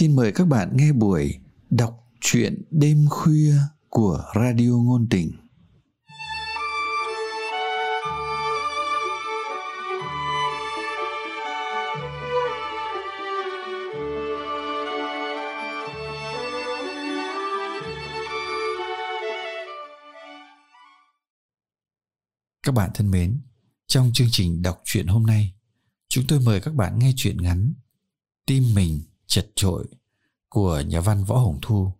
xin mời các bạn nghe buổi đọc truyện đêm khuya của Radio Ngôn Tình. Các bạn thân mến, trong chương trình đọc truyện hôm nay, chúng tôi mời các bạn nghe truyện ngắn Tim mình chật trội của nhà văn Võ Hồng Thu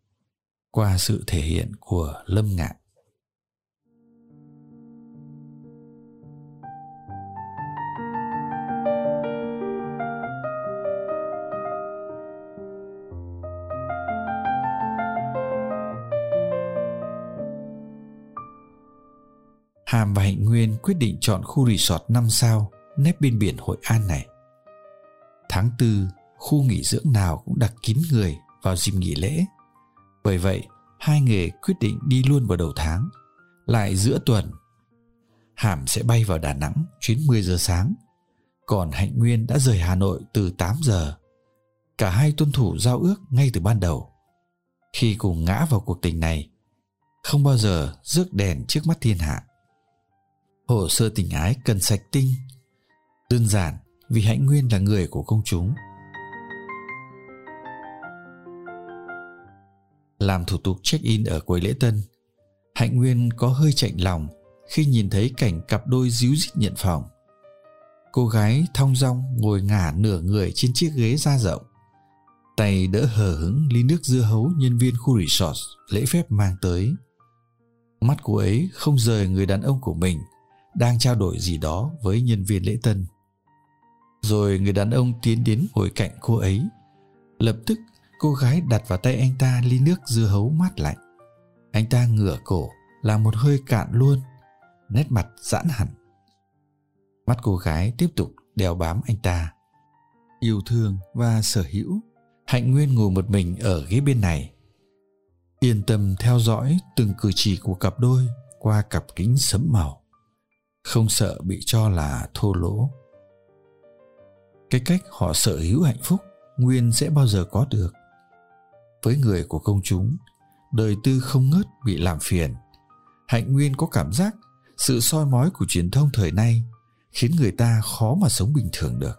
qua sự thể hiện của Lâm Ngạn. Hàm và Hạnh Nguyên quyết định chọn khu resort 5 sao nép bên biển Hội An này. Tháng tư, khu nghỉ dưỡng nào cũng đặt kín người vào dịp nghỉ lễ. Bởi vậy, hai người quyết định đi luôn vào đầu tháng, lại giữa tuần. Hàm sẽ bay vào Đà Nẵng chuyến 10 giờ sáng, còn Hạnh Nguyên đã rời Hà Nội từ 8 giờ. Cả hai tuân thủ giao ước ngay từ ban đầu. Khi cùng ngã vào cuộc tình này, không bao giờ rước đèn trước mắt thiên hạ. Hồ sơ tình ái cần sạch tinh. Đơn giản vì Hạnh Nguyên là người của công chúng. Làm thủ tục check-in ở quầy lễ tân, Hạnh Nguyên có hơi chạnh lòng khi nhìn thấy cảnh cặp đôi díu dít nhận phòng. Cô gái thong dong ngồi ngả nửa người trên chiếc ghế da rộng. Tay đỡ hờ hững ly nước dưa hấu nhân viên khu resort lễ phép mang tới. Mắt cô ấy không rời người đàn ông của mình đang trao đổi gì đó với nhân viên lễ tân. Rồi người đàn ông tiến đến ngồi cạnh cô ấy. Lập tức cô gái đặt vào tay anh ta ly nước dưa hấu mát lạnh. Anh ta ngửa cổ, làm một hơi cạn luôn, nét mặt giãn hẳn. Mắt cô gái tiếp tục đeo bám anh ta. Yêu thương và sở hữu, Hạnh Nguyên ngồi một mình ở ghế bên này. Yên tâm theo dõi từng cử chỉ của cặp đôi qua cặp kính sấm màu. Không sợ bị cho là thô lỗ. Cái cách họ sở hữu hạnh phúc Nguyên sẽ bao giờ có được với người của công chúng. Đời tư không ngớt bị làm phiền. Hạnh nguyên có cảm giác sự soi mói của truyền thông thời nay khiến người ta khó mà sống bình thường được.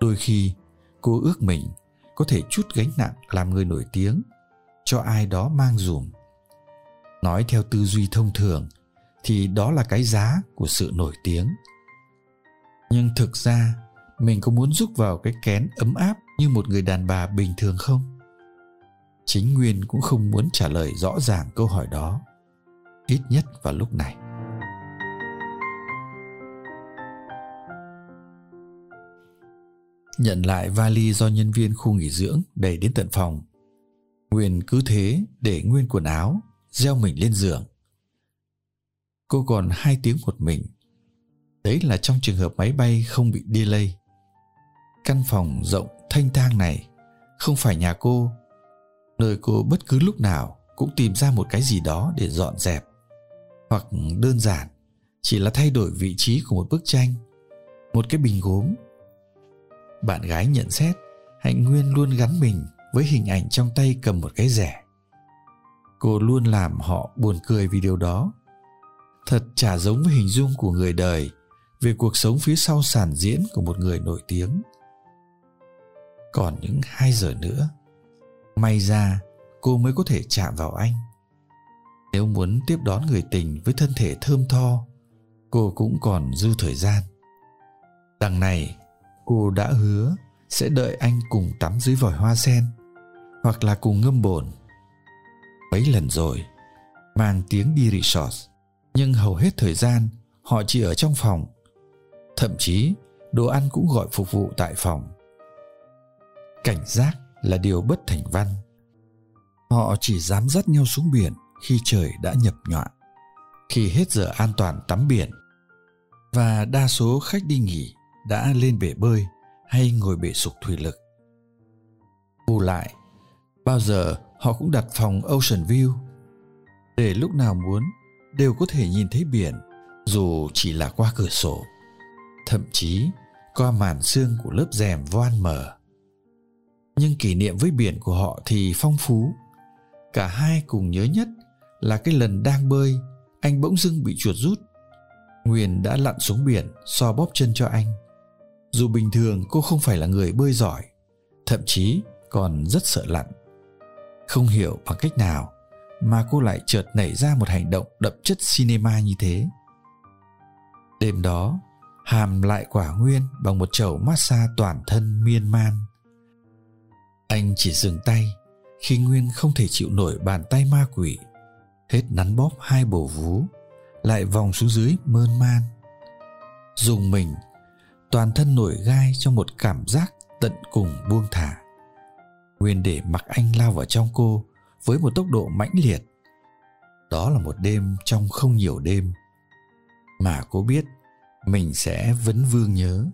Đôi khi, cô ước mình có thể chút gánh nặng làm người nổi tiếng cho ai đó mang dùm. Nói theo tư duy thông thường thì đó là cái giá của sự nổi tiếng. Nhưng thực ra, mình có muốn rúc vào cái kén ấm áp như một người đàn bà bình thường không? Chính nguyên cũng không muốn trả lời rõ ràng câu hỏi đó. Ít nhất vào lúc này. Nhận lại vali do nhân viên khu nghỉ dưỡng đẩy đến tận phòng. Nguyên cứ thế để nguyên quần áo, gieo mình lên giường. Cô còn hai tiếng một mình. Đấy là trong trường hợp máy bay không bị delay. Căn phòng rộng thanh thang này, không phải nhà cô nơi cô bất cứ lúc nào cũng tìm ra một cái gì đó để dọn dẹp. Hoặc đơn giản, chỉ là thay đổi vị trí của một bức tranh, một cái bình gốm. Bạn gái nhận xét, hạnh nguyên luôn gắn mình với hình ảnh trong tay cầm một cái rẻ. Cô luôn làm họ buồn cười vì điều đó. Thật chả giống với hình dung của người đời về cuộc sống phía sau sàn diễn của một người nổi tiếng. Còn những hai giờ nữa may ra, cô mới có thể chạm vào anh. Nếu muốn tiếp đón người tình với thân thể thơm tho, cô cũng còn dư thời gian. Đằng này, cô đã hứa sẽ đợi anh cùng tắm dưới vòi hoa sen, hoặc là cùng ngâm bồn. Mấy lần rồi, mang tiếng đi resort, nhưng hầu hết thời gian, họ chỉ ở trong phòng. Thậm chí, đồ ăn cũng gọi phục vụ tại phòng. Cảnh giác là điều bất thành văn. Họ chỉ dám dắt nhau xuống biển khi trời đã nhập nhọa, khi hết giờ an toàn tắm biển. Và đa số khách đi nghỉ đã lên bể bơi hay ngồi bể sục thủy lực. Bù lại, bao giờ họ cũng đặt phòng ocean view, để lúc nào muốn đều có thể nhìn thấy biển, dù chỉ là qua cửa sổ, thậm chí qua màn xương của lớp rèm voan mờ nhưng kỷ niệm với biển của họ thì phong phú cả hai cùng nhớ nhất là cái lần đang bơi anh bỗng dưng bị chuột rút Nguyên đã lặn xuống biển so bóp chân cho anh. Dù bình thường cô không phải là người bơi giỏi, thậm chí còn rất sợ lặn. Không hiểu bằng cách nào mà cô lại chợt nảy ra một hành động đậm chất cinema như thế. Đêm đó, Hàm lại quả Nguyên bằng một chậu massage toàn thân miên man. Anh chỉ dừng tay khi Nguyên không thể chịu nổi bàn tay ma quỷ, hết nắn bóp hai bổ vú lại vòng xuống dưới mơn man. Dùng mình toàn thân nổi gai trong một cảm giác tận cùng buông thả. Nguyên để mặc anh lao vào trong cô với một tốc độ mãnh liệt. Đó là một đêm trong không nhiều đêm. Mà cô biết mình sẽ vẫn vương nhớ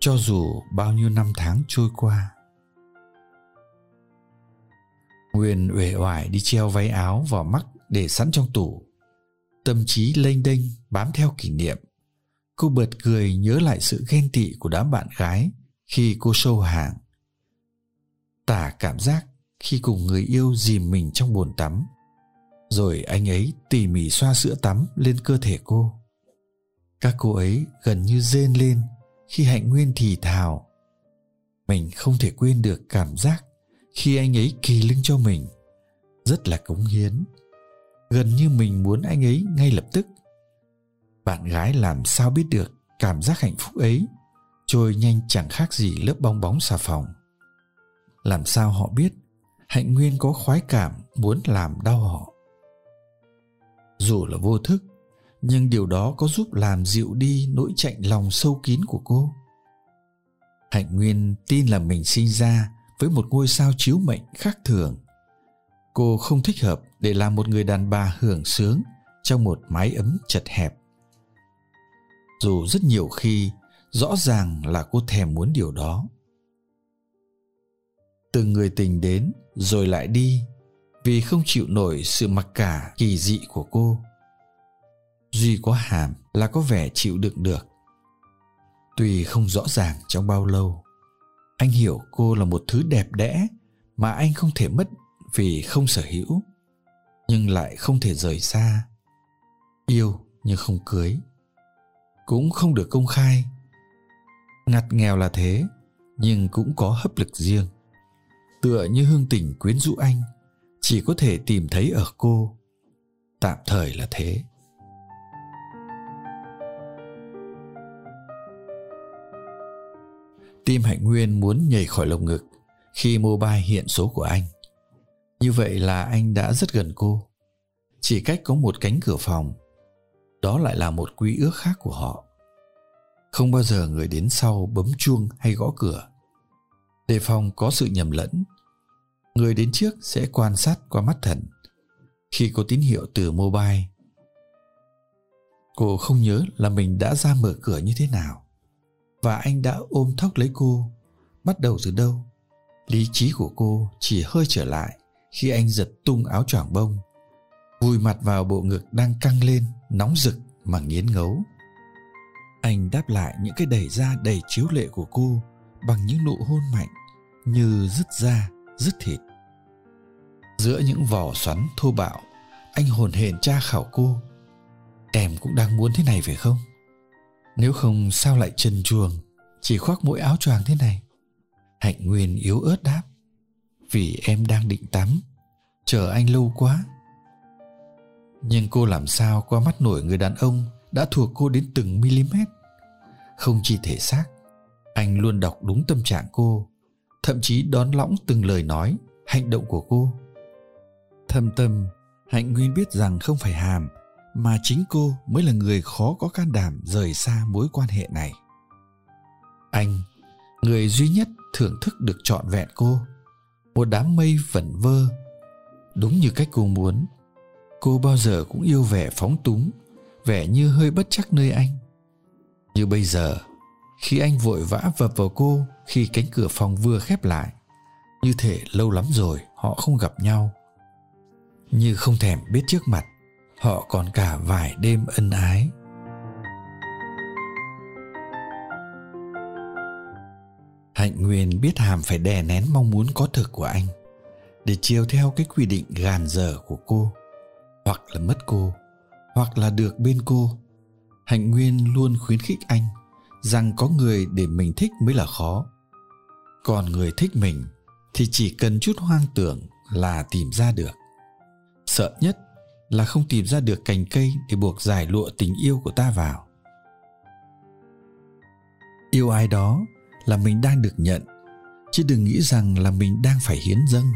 cho dù bao nhiêu năm tháng trôi qua nguyên uể oải đi treo váy áo vào mắt để sẵn trong tủ. Tâm trí lênh đênh bám theo kỷ niệm. Cô bật cười nhớ lại sự ghen tị của đám bạn gái khi cô sâu hàng. Tả cảm giác khi cùng người yêu dìm mình trong bồn tắm. Rồi anh ấy tỉ mỉ xoa sữa tắm lên cơ thể cô. Các cô ấy gần như rên lên khi hạnh nguyên thì thào. Mình không thể quên được cảm giác khi anh ấy kỳ lưng cho mình. Rất là cống hiến. Gần như mình muốn anh ấy ngay lập tức. Bạn gái làm sao biết được cảm giác hạnh phúc ấy trôi nhanh chẳng khác gì lớp bong bóng xà phòng. Làm sao họ biết hạnh nguyên có khoái cảm muốn làm đau họ? Dù là vô thức, nhưng điều đó có giúp làm dịu đi nỗi chạnh lòng sâu kín của cô. Hạnh nguyên tin là mình sinh ra với một ngôi sao chiếu mệnh khác thường. Cô không thích hợp để làm một người đàn bà hưởng sướng trong một mái ấm chật hẹp. Dù rất nhiều khi, rõ ràng là cô thèm muốn điều đó. Từng người tình đến rồi lại đi vì không chịu nổi sự mặc cả kỳ dị của cô. Duy có hàm là có vẻ chịu đựng được. Tuy không rõ ràng trong bao lâu anh hiểu cô là một thứ đẹp đẽ mà anh không thể mất vì không sở hữu, nhưng lại không thể rời xa. Yêu nhưng không cưới, cũng không được công khai. Ngặt nghèo là thế, nhưng cũng có hấp lực riêng. Tựa như hương tình quyến rũ anh, chỉ có thể tìm thấy ở cô. Tạm thời là thế. Tim hạnh nguyên muốn nhảy khỏi lồng ngực khi mobile hiện số của anh. Như vậy là anh đã rất gần cô. Chỉ cách có một cánh cửa phòng, đó lại là một quy ước khác của họ. Không bao giờ người đến sau bấm chuông hay gõ cửa. Đề phòng có sự nhầm lẫn, người đến trước sẽ quan sát qua mắt thần. Khi có tín hiệu từ mobile, cô không nhớ là mình đã ra mở cửa như thế nào và anh đã ôm thóc lấy cô. Bắt đầu từ đâu? Lý trí của cô chỉ hơi trở lại khi anh giật tung áo choàng bông. Vùi mặt vào bộ ngực đang căng lên, nóng rực mà nghiến ngấu. Anh đáp lại những cái đẩy ra đầy chiếu lệ của cô bằng những nụ hôn mạnh như dứt da, dứt thịt. Giữa những vỏ xoắn thô bạo, anh hồn hển tra khảo cô. Em cũng đang muốn thế này phải không? Nếu không sao lại trần chuồng chỉ khoác mỗi áo choàng thế này. Hạnh nguyên yếu ớt đáp, vì em đang định tắm, chờ anh lâu quá. Nhưng cô làm sao qua mắt nổi người đàn ông đã thuộc cô đến từng mm không chỉ thể xác, anh luôn đọc đúng tâm trạng cô, thậm chí đón lõng từng lời nói, hành động của cô. Thâm tâm, hạnh nguyên biết rằng không phải hàm mà chính cô mới là người khó có can đảm rời xa mối quan hệ này. Anh, người duy nhất thưởng thức được trọn vẹn cô, một đám mây vẩn vơ. Đúng như cách cô muốn, cô bao giờ cũng yêu vẻ phóng túng, vẻ như hơi bất chắc nơi anh. Như bây giờ, khi anh vội vã vập vào cô khi cánh cửa phòng vừa khép lại, như thể lâu lắm rồi họ không gặp nhau. Như không thèm biết trước mặt họ còn cả vài đêm ân ái. Hạnh Nguyên biết Hàm phải đè nén mong muốn có thực của anh, để chiều theo cái quy định gàn dở của cô. Hoặc là mất cô, hoặc là được bên cô, hạnh nguyên luôn khuyến khích anh rằng có người để mình thích mới là khó. Còn người thích mình thì chỉ cần chút hoang tưởng là tìm ra được. Sợ nhất là không tìm ra được cành cây để buộc giải lụa tình yêu của ta vào. Yêu ai đó là mình đang được nhận, chứ đừng nghĩ rằng là mình đang phải hiến dâng.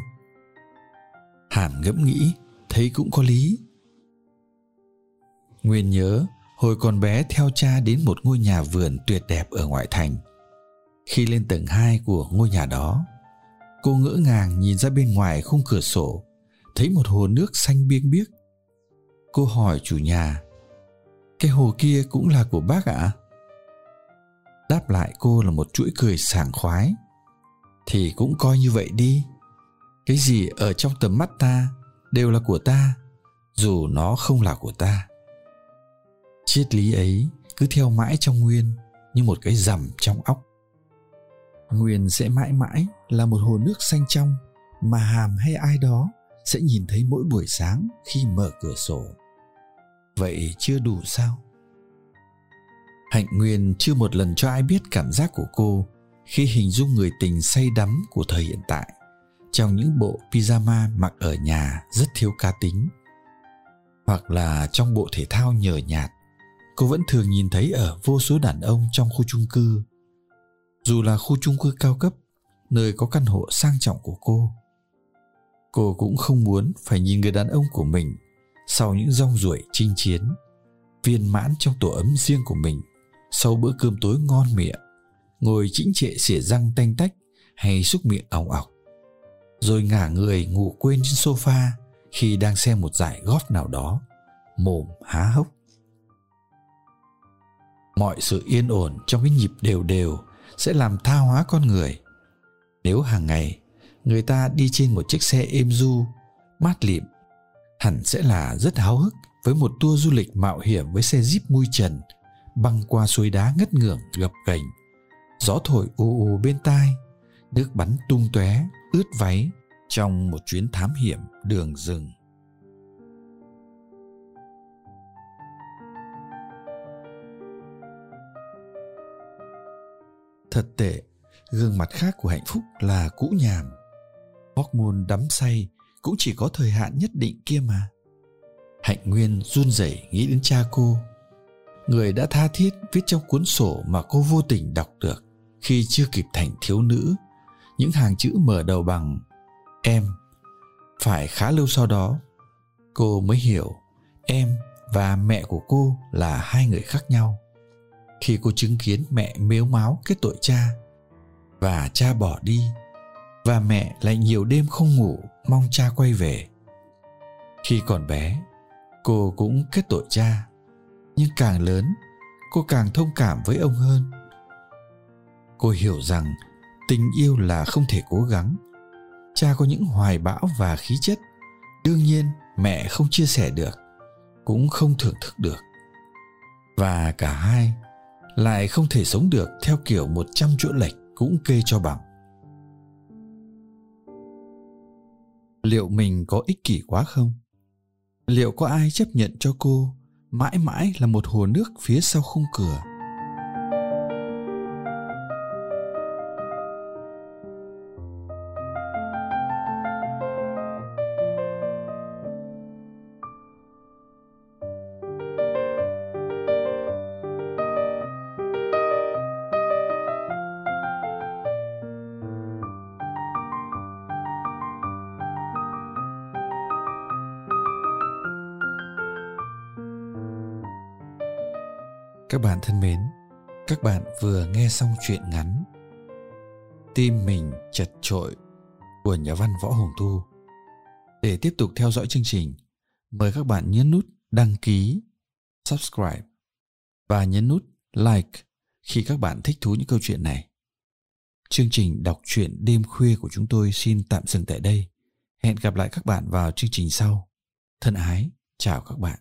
Hàm ngẫm nghĩ, thấy cũng có lý. Nguyên nhớ, hồi còn bé theo cha đến một ngôi nhà vườn tuyệt đẹp ở ngoại thành. Khi lên tầng 2 của ngôi nhà đó, cô ngỡ ngàng nhìn ra bên ngoài khung cửa sổ, thấy một hồ nước xanh biếc biếc cô hỏi chủ nhà, cái hồ kia cũng là của bác ạ? À? đáp lại cô là một chuỗi cười sảng khoái, thì cũng coi như vậy đi. Cái gì ở trong tầm mắt ta đều là của ta, dù nó không là của ta. Triết lý ấy cứ theo mãi trong nguyên như một cái rằm trong óc. Nguyên sẽ mãi mãi là một hồ nước xanh trong mà hàm hay ai đó sẽ nhìn thấy mỗi buổi sáng khi mở cửa sổ vậy chưa đủ sao? Hạnh nguyên chưa một lần cho ai biết cảm giác của cô khi hình dung người tình say đắm của thời hiện tại. Trong những bộ pyjama mặc ở nhà rất thiếu cá tính. Hoặc là trong bộ thể thao nhờ nhạt, cô vẫn thường nhìn thấy ở vô số đàn ông trong khu chung cư. Dù là khu chung cư cao cấp, nơi có căn hộ sang trọng của cô cô cũng không muốn phải nhìn người đàn ông của mình sau những rong ruổi chinh chiến, viên mãn trong tổ ấm riêng của mình, sau bữa cơm tối ngon miệng, ngồi chĩnh trệ xỉa răng tanh tách hay xúc miệng ỏng ọc rồi ngả người ngủ quên trên sofa khi đang xem một giải góp nào đó, mồm há hốc. Mọi sự yên ổn trong cái nhịp đều đều sẽ làm tha hóa con người. Nếu hàng ngày người ta đi trên một chiếc xe êm du, mát lịm hẳn sẽ là rất háo hức với một tour du lịch mạo hiểm với xe jeep mui trần, băng qua suối đá ngất ngưởng gập ghềnh, gió thổi ù ù bên tai, nước bắn tung tóe, ướt váy trong một chuyến thám hiểm đường rừng. Thật tệ, gương mặt khác của hạnh phúc là cũ nhàm. Hormone đắm say cũng chỉ có thời hạn nhất định kia mà. Hạnh nguyên run rẩy nghĩ đến cha cô. Người đã tha thiết viết trong cuốn sổ mà cô vô tình đọc được. Khi chưa kịp thành thiếu nữ, những hàng chữ mở đầu bằng em phải khá lâu sau đó, cô mới hiểu em và mẹ của cô là hai người khác nhau. Khi cô chứng kiến mẹ mếu máo kết tội cha và cha bỏ đi và mẹ lại nhiều đêm không ngủ, mong cha quay về. Khi còn bé, cô cũng kết tội cha. Nhưng càng lớn, cô càng thông cảm với ông hơn. Cô hiểu rằng tình yêu là không thể cố gắng. Cha có những hoài bão và khí chất, đương nhiên mẹ không chia sẻ được, cũng không thưởng thức được. Và cả hai lại không thể sống được theo kiểu một trăm chỗ lệch cũng kê cho bằng. Liệu mình có ích kỷ quá không? Liệu có ai chấp nhận cho cô mãi mãi là một hồ nước phía sau khung cửa? Các bạn thân mến, các bạn vừa nghe xong chuyện ngắn Tim mình chật trội của nhà văn Võ Hồng Thu. Để tiếp tục theo dõi chương trình, mời các bạn nhấn nút đăng ký, subscribe và nhấn nút like khi các bạn thích thú những câu chuyện này. Chương trình đọc truyện đêm khuya của chúng tôi xin tạm dừng tại đây. Hẹn gặp lại các bạn vào chương trình sau. Thân ái, chào các bạn.